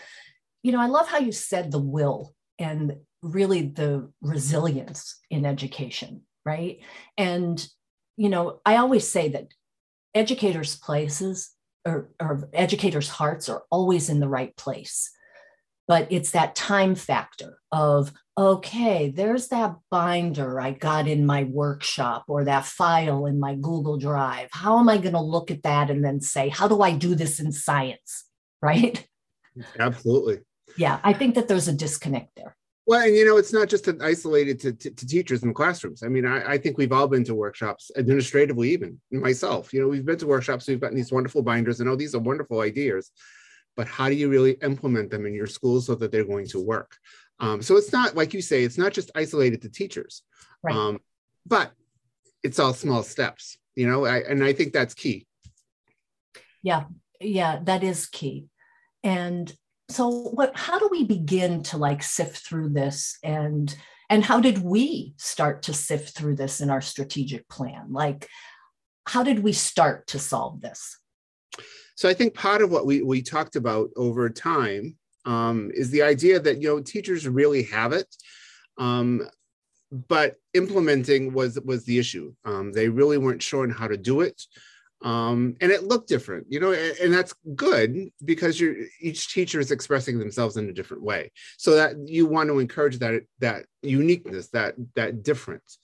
you know, I love how you said the will and really the resilience in education, right? And you know, I always say that educators' places or, or educators' hearts are always in the right place. But it's that time factor of, okay, there's that binder I got in my workshop or that file in my Google Drive. How am I going to look at that and then say, how do I do this in science? Right? Absolutely. Yeah, I think that there's a disconnect there. Well, and you know, it's not just isolated to, to, to teachers in classrooms. I mean, I, I, think we've all been to workshops administratively, even myself. You know, we've been to workshops, we've gotten these wonderful binders, and oh, these are wonderful ideas. But how do you really implement them in your school so that they're going to work? Um, so it's not like you say, it's not just isolated to teachers, right. um, but it's all small steps. You know, I, and I think that's key. Yeah, yeah, that is key. And so what how do we begin to like sift through this and and how did we start to sift through this in our strategic plan? Like how did we start to solve this? So I think part of what we we talked about over time um, is the idea that you know teachers really have it. Um, but implementing was was the issue. Um, they really weren't sure on how to do it um, and it looked different you know and, and, that's good because each teacher is expressing themselves in a different way so that you want to encourage that that uniqueness that that difference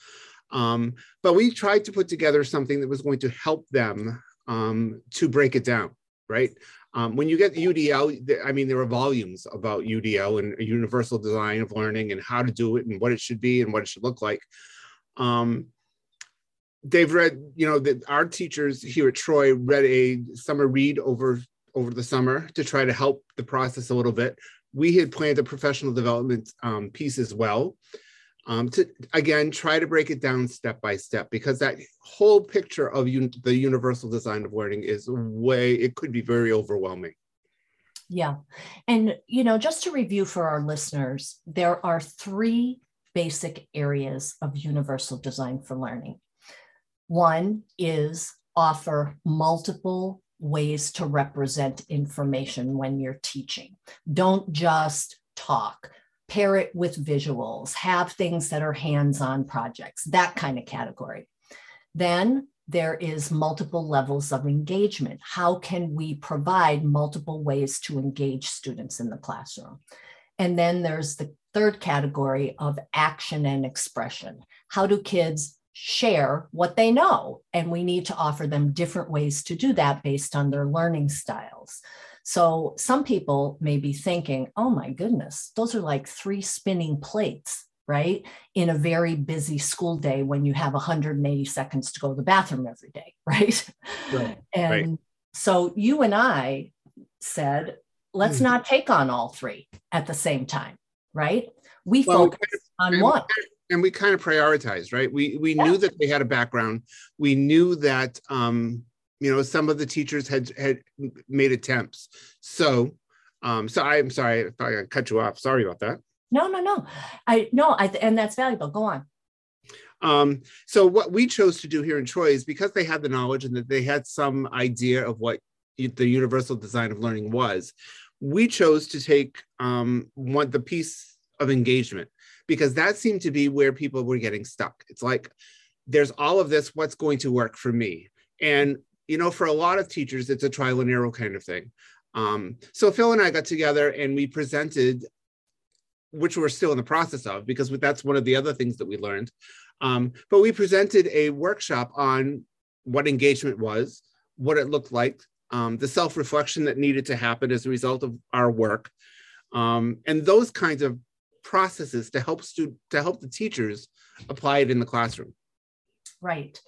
um, but we tried to put together something that was going to help them um, to break it down right um, when you get UDL, I mean, there are volumes about UDL and universal design of learning and how to do it and what it should be and what it should look like. Um, they've read, you know, that our teachers here at Troy read a summer read over over the summer to try to help the process a little bit. We had planned a professional development um, piece as well um, to again try to break it down step by step because that whole picture of un- the universal design of learning is way it could be very overwhelming. Yeah, and you know, just to review for our listeners, there are three basic areas of universal design for learning. One is offer multiple ways to represent information when you're teaching. Don't just talk, pair it with visuals, have things that are hands on projects, that kind of category. Then there is multiple levels of engagement. How can we provide multiple ways to engage students in the classroom? And then there's the third category of action and expression. How do kids share what they know. And we need to offer them different ways to do that based on their learning styles. So some people may be thinking, oh my goodness, those are like three spinning plates, right? In a very busy school day when you have 180 seconds to go to the bathroom every day, right? right. And right. so you and I said, let's mm. not take on all three at the same time, right? We well, focus on one and we kind of prioritized, right? We we yeah. knew that they had a background. We knew that um, you know some of the teachers had had made attempts. So um, so I'm sorry if I cut you off. Sorry about that. No, no, no. I no, I and that's valuable. Go on. Um, so what we chose to do here in Troy is because they had the knowledge and that they had some idea of what the universal design of learning was, we chose to take um, one the piece of engagement because that seemed to be where people were getting stuck. It's like, there's all of this, what's going to work for me? And, you know, for a lot of teachers, it's a trial and error kind of thing. Um, so Phyl and I got together and we presented, which we're still in the process of, because that's one of the other things that we learned. Um, but we presented a workshop on what engagement was, what it looked like, um, the self reflection that needed to happen as a result of our work, um, and those kinds of processes to help stu- to help the teachers apply it in the classroom. Right.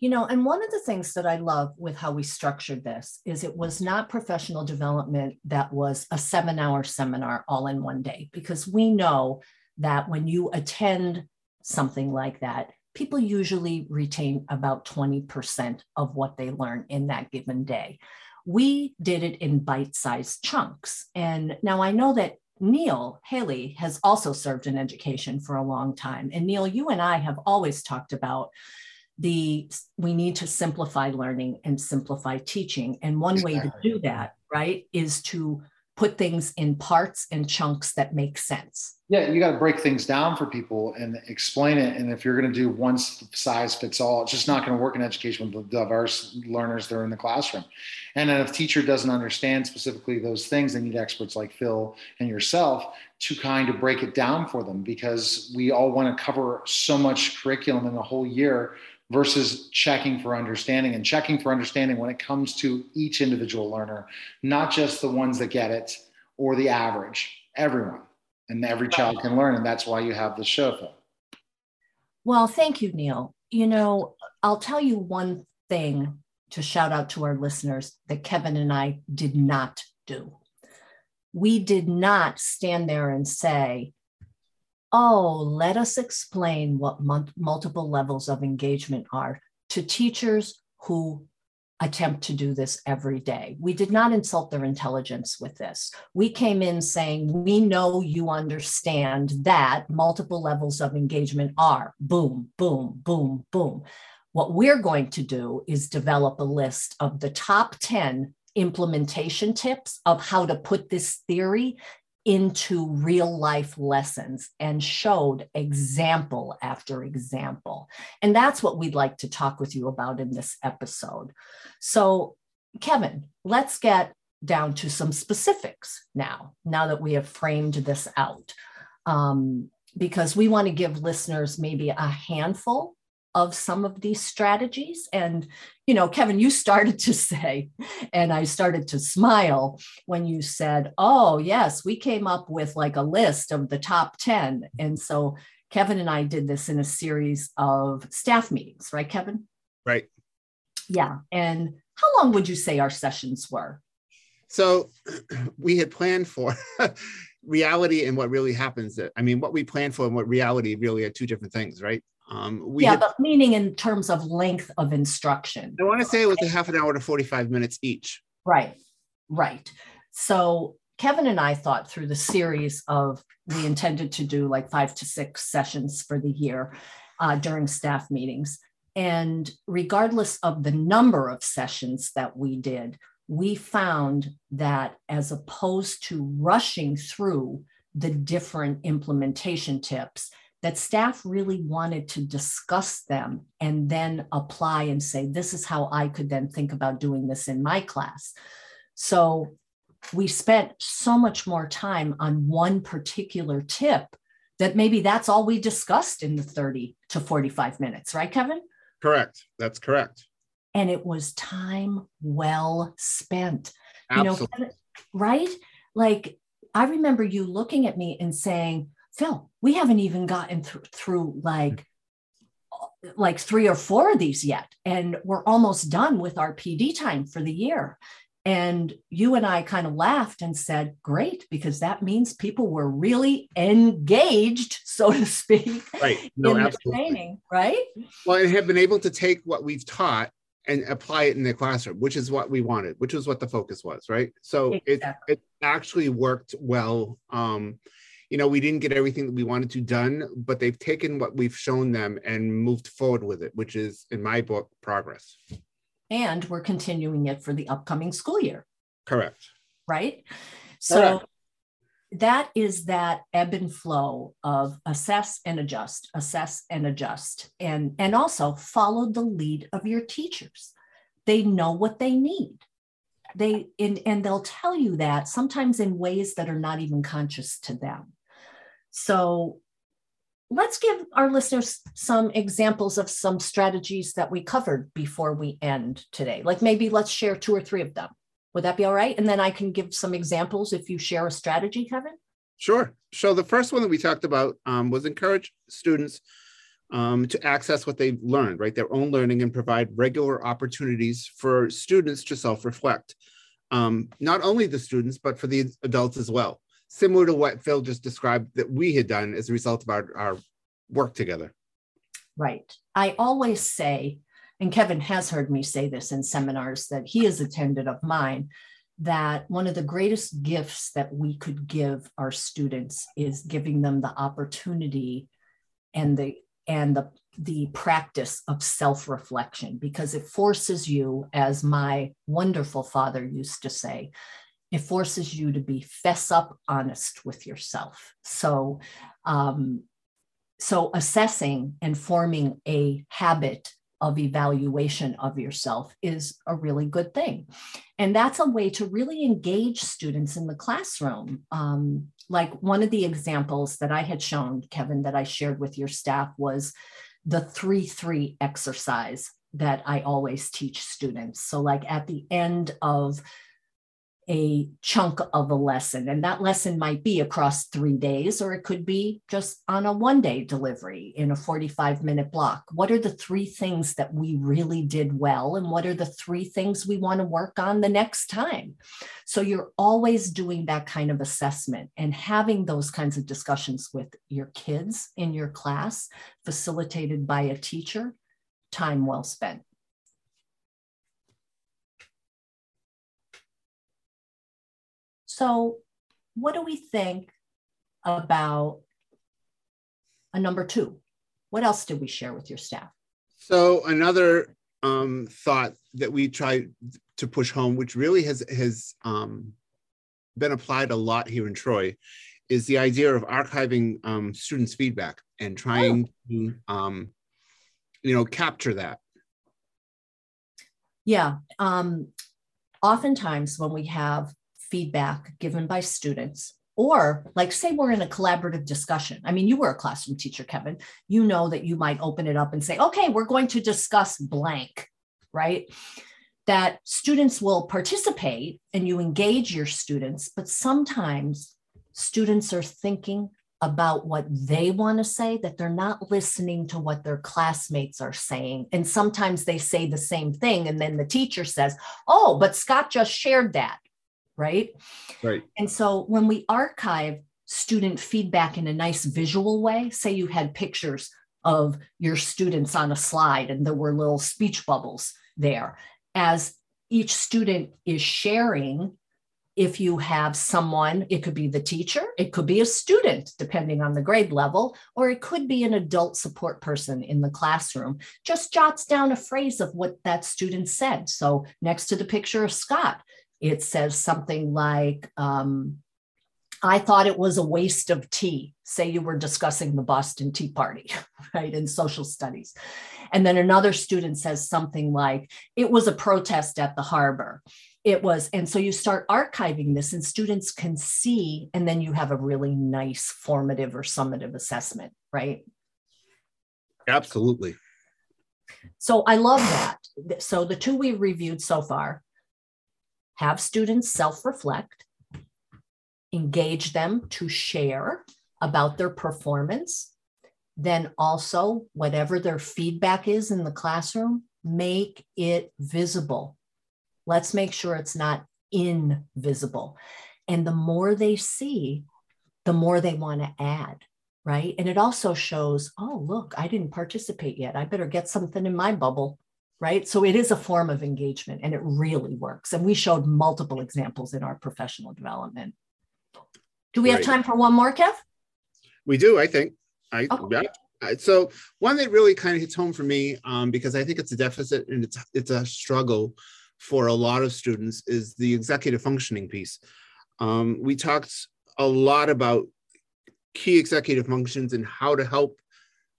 You know, and one of the things that I love with how we structured this is it was not professional development that was a seven hour seminar all in one day, because we know that when you attend something like that, people usually retain about 20% of what they learn in that given day. We did it in bite sized chunks. And now I know that Neil Haley has also served in education for a long time. And Neil, you and I have always talked about the we need to simplify learning and simplify teaching and one way to do that right is to put things in parts and chunks that make sense Yeah, you got to break things down for people and explain it. And if you're going to do one size fits all, it's just not going to work in education with the diverse learners that are in the classroom. And then if teacher doesn't understand specifically those things, they need experts like Phyl and yourself to kind of break it down for them because we all want to cover so much curriculum in a whole year versus checking for understanding and checking for understanding when it comes to each individual learner, not just the ones that get it or the average, everyone. And every child can learn. And that's why you have the show, Phyl. Well, thank you, Neil. You know, I'll tell you one thing to shout out to our listeners that Kevin and I did not do. We did not stand there and say, Oh, let us explain what multiple levels of engagement are to teachers who attempt to do this every day. We did not insult their intelligence with this. We came in saying, We know you understand that multiple levels of engagement are boom, boom, boom, boom. What we're going to do is develop a list of the top 10 implementation tips of how to put this theory into real life lessons and showed example after example. And that's what we'd like to talk with you about in this episode. So, Kevin, let's get down to some specifics now, now that we have framed this out. Um, because we want to give listeners maybe a handful of some of these strategies. And, you know, Kevin, you started to say, and I started to smile when you said, oh, yes, we came up with like a list of the top 10. And so Kevin and I did this in a series of staff meetings, right, Kevin? Right. Yeah. And how long would you say our sessions were? So we had planned for reality and what really happens. I mean, what we plan for and what reality really are two different things, right? Um, we yeah, had, but meaning in terms of length of instruction. I want to say it was a half an hour to 45 minutes each. Right, right. So Kevin and I thought through the series of, we intended to do like five to six sessions for the year uh, during staff meetings. And regardless of the number of sessions that we did, we found that as opposed to rushing through the different implementation tips, that staff really wanted to discuss them and then apply and say, this is how I could then think about doing this in my class. So we spent so much more time on one particular tip that maybe that's all we discussed in the 30 to 45 minutes, right, Kevin? Correct. That's correct. And it was time well spent. Absolutely. You know, right? Like I remember you looking at me and saying, Phyl, we haven't even gotten th- through like like three or four of these yet and we're almost done with our pd time for the year. And you and i kind of laughed and said great because that means people were really engaged so to speak right. No in absolutely. the training right? Well and have been able to take what we've taught and apply it in the classroom which is what we wanted which was what the focus was right? So Exactly. it, it actually worked well um you know we didn't get everything that we wanted to done but they've taken what we've shown them and moved forward with it which is in my book progress. And we're continuing it for the upcoming school year. Correct. Right? So Correct. that is that ebb and flow of assess and adjust assess and adjust and and also follow the lead of your teachers. They know what they need. They and, and they'll tell you that sometimes in ways that are not even conscious to them so let's give our listeners some examples of some strategies that we covered before we end today like maybe let's share two or three of them would that be all right and then i can give some examples if you share a strategy kevin Sure. So the first one that we talked about um, was encourage students um, to access what they've learned, right? Their own learning and provide regular opportunities for students to self-reflect. Um, not only the students, but for the adults as well. Similar to what Phyl just described that we had done as a result of our, our work together. Right. I always say, and Kevin has heard me say this in seminars that he has attended of mine, that one of the greatest gifts that we could give our students is giving them the opportunity and the and the the practice of self reflection because it forces you, as my wonderful father used to say, it forces you to be fess up honest with yourself. So, um, so assessing and forming a habit of evaluation of yourself is a really good thing. And that's a way to really engage students in the classroom. Um, like one of the examples that I had shown, Kevin, that I shared with your staff was the 3 3 exercise that I always teach students. So, like at the end of a chunk of a lesson. And that lesson might be across three days, or it could be just on a one day delivery in a 45 minute block. What are the three things that we really did well? And what are the three things we want to work on the next time? So you're always doing that kind of assessment and having those kinds of discussions with your kids in your class, facilitated by a teacher, time well spent. So, what do we think about a number two? What else did we share with your staff? So, another um, thought that we try to push home, which really has has um, been applied a lot here in Troy, is the idea of archiving um, students' feedback and trying oh. to, um, you know, capture that. Yeah. Um, oftentimes, when we have feedback given by students or like say we're in a collaborative discussion. I mean you were a classroom teacher kevin. You know that you might open it up and say okay we're going to discuss blank right? That students will participate and you engage your students but sometimes students are thinking about what they want to say that they're not listening to what their classmates are saying. And sometimes they say the same thing and then the teacher says oh but scott just shared that right? Right. And so when we archive student feedback in a nice visual way, say you had pictures of your students on a slide and there were little speech bubbles there, as each student is sharing if you have someone, it could be the teacher, it could be a student, depending on the grade level, or it could be an adult support person in the classroom, just jots down a phrase of what that student said. So next to the picture of Scott, it says something like, um, I thought it was a waste of tea. Say you were discussing the Boston Tea Party, right, in social studies. And then another student says something like, it was a protest at the harbor. It was, and so you start archiving this, and students can see, and then you have a really nice formative or summative assessment, right? Absolutely. So I love that. So the two we reviewed so far have students self reflect, engage them to share about their performance. Then also, whatever their feedback is in the classroom, make it visible. Let's make sure it's not invisible. And the more they see, the more they want to add, right? And it also shows, oh, look, I didn't participate yet. I better get something in my bubble right? So it is a form of engagement and it really works. And we showed multiple examples in our professional development. Do we have time for one more, Kev? We do, I think. I oh. yeah. So one that really kind of hits home for me, um, because I think it's a deficit and it's it's a struggle for a lot of students, is the executive functioning piece. Um, we talked a lot about key executive functions and how to help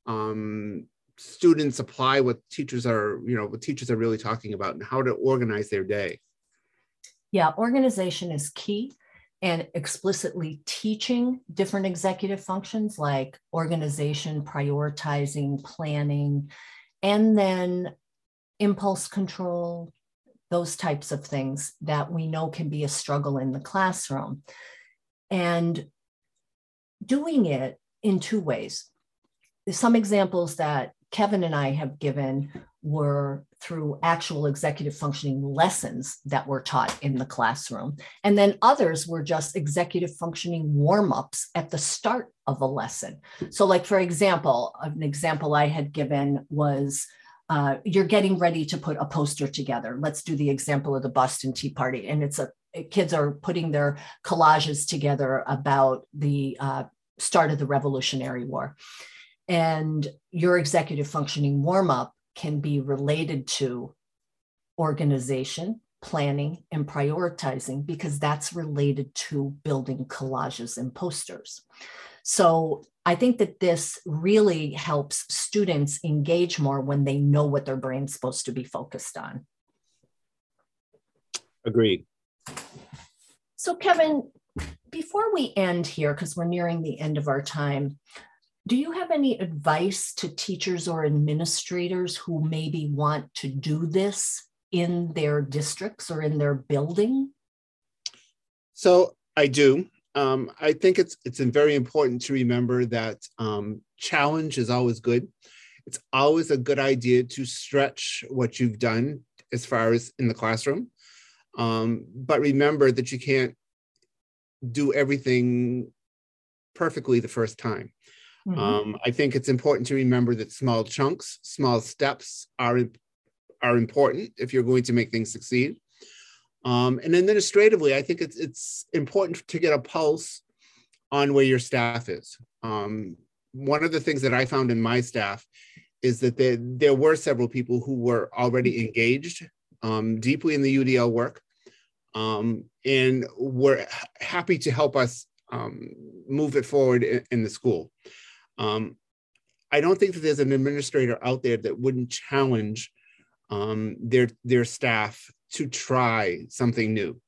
um, students apply what teachers are, you know, what teachers are really talking about and how to organize their day? Yeah, organization is key and explicitly teaching different executive functions like organization, prioritizing, planning, and then impulse control, those types of things that we know can be a struggle in the classroom. And doing it in two ways. Some examples that Kevin and I have given were through actual executive functioning lessons that were taught in the classroom. And then others were just executive functioning warm ups at the start of a lesson. So, like, for example, an example I had given was uh, you're getting ready to put a poster together. Let's do the example of the Boston Tea Party. And it's a kids are putting their collages together about the uh, start of the Revolutionary War And your executive functioning warm up can be related to organization, planning, and prioritizing because that's related to building collages and posters. So I think that this really helps students engage more when they know what their brain's supposed to be focused on. Agreed. So, Kevin, before we end here, because we're nearing the end of our time, do you have any advice to teachers or administrators who maybe want to do this in their districts or in their building? So I do. Um, I think it's it's very important to remember that um, challenge is always good. It's always a good idea to stretch what you've done as far as in the classroom. Um, but remember that you can't do everything perfectly the first time. Mm-hmm. Um, I think it's important to remember that small chunks, small steps are are important if you're going to make things succeed. Um, and administratively, I think it's it's important to get a pulse on where your staff is. Um, one of the things that I found in my staff is that there, there were several people who were already engaged um, deeply in the UDL work um, and were happy to help us um, move it forward in, in the school. Um, I don't think that there's an administrator out there that wouldn't challenge um, their their staff to try something new.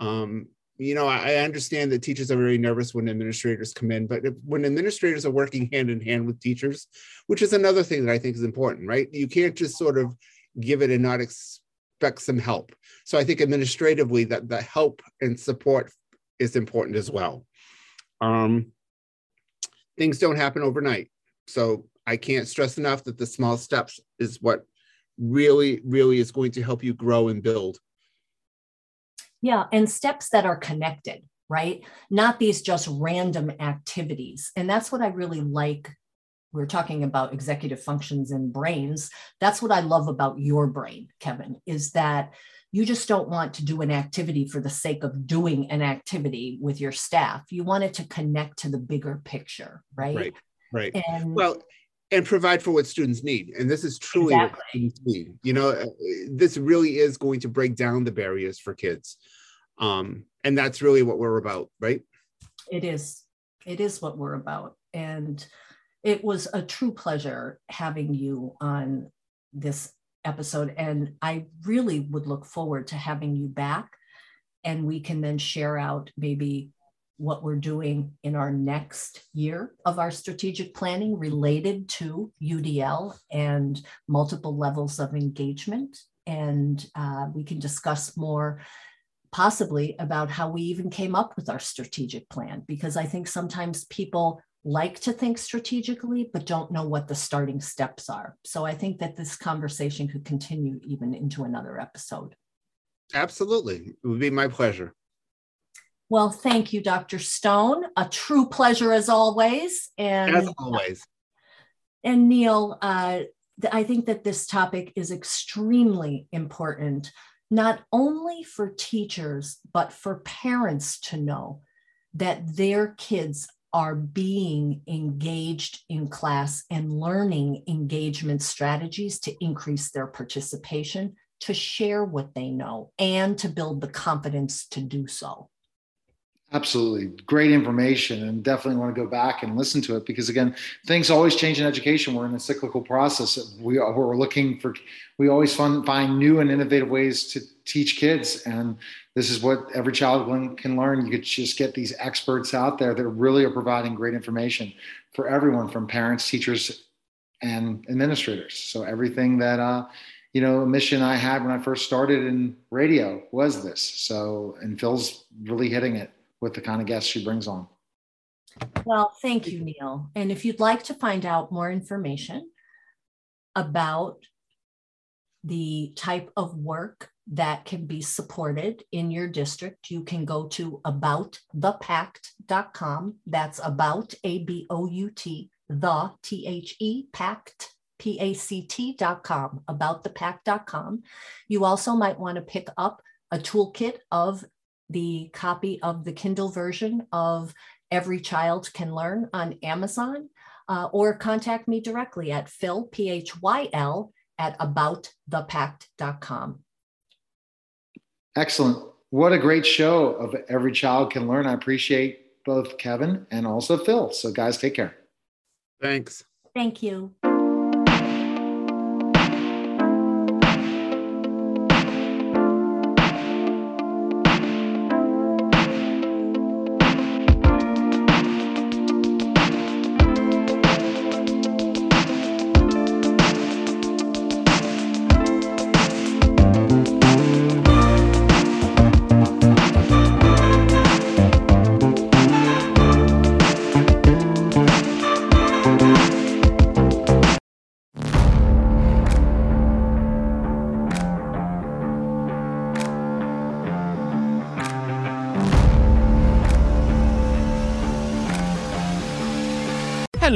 Um, you know, I, understand that teachers are very nervous when administrators come in, but if, when administrators are working hand in hand with teachers, which is another thing that I think is important, right? You can't just sort of give it and not expect some help. So I think administratively that the help and support is important as well. Um, things don't happen overnight. So I can't stress enough that the small steps is what really, really is going to help you grow and build. Yeah, and steps that are connected, right? Not these just random activities. And that's what I really like. We're talking about executive functions and brains. That's what I love about your brain, Kevin, is that you just don't want to do an activity for the sake of doing an activity with your staff. You want it to connect to the bigger picture, right? Right. Right. And well, and provide for what students need. And this is truly exactly. what students need. You know, uh, this really is going to break down the barriers for kids. Um, and that's really what we're about, right? It is. It is what we're about. And it was a true pleasure having you on this episode. And I really would look forward to having you back. And we can then share out maybe what we're doing in our next year of our strategic planning related to UDL and multiple levels of engagement. And uh, we can discuss more possibly about how we even came up with our strategic plan, because I think sometimes people like to think strategically, but don't know what the starting steps are. So I think that this conversation could continue even into another episode. Absolutely. It would be my pleasure. Well, thank you, Dr. Stone. A true pleasure as always. And as always. And Neil, uh, I think that this topic is extremely important, not only for teachers, but for parents to know that their kids are being engaged in class and learning engagement strategies to increase their participation, to share what they know, and to build the confidence to do so. Absolutely. Great information and definitely want to go back and listen to it because again, things always change in education. We're in a cyclical process. We are, we're looking for, we always find, find new and innovative ways to teach kids. And this is what every child can learn. You could just get these experts out there that really are providing great information for everyone from parents, teachers, and administrators. So everything that, uh, you know, a mission I had when I first started in radio was this. So, and Phyl's really hitting it with the kind of guests she brings on. Well, thank you, Neil. And if you'd like to find out more information about the type of work that can be supported in your district, you can go to aboutthepact.com. That's about, A B O U T, the T H E, pact, P A C T.com, aboutthepact.com. You also might want to pick up a toolkit of the copy of the Kindle version of Every Child Can Learn on Amazon. uh, or contact me directly at phyl, P H Y L, at aboutthepact.com. Excellent. What a great show of Every Child Can Learn. I appreciate both Kevin and also Phyl. So, guys, take care. Thanks. Thank you.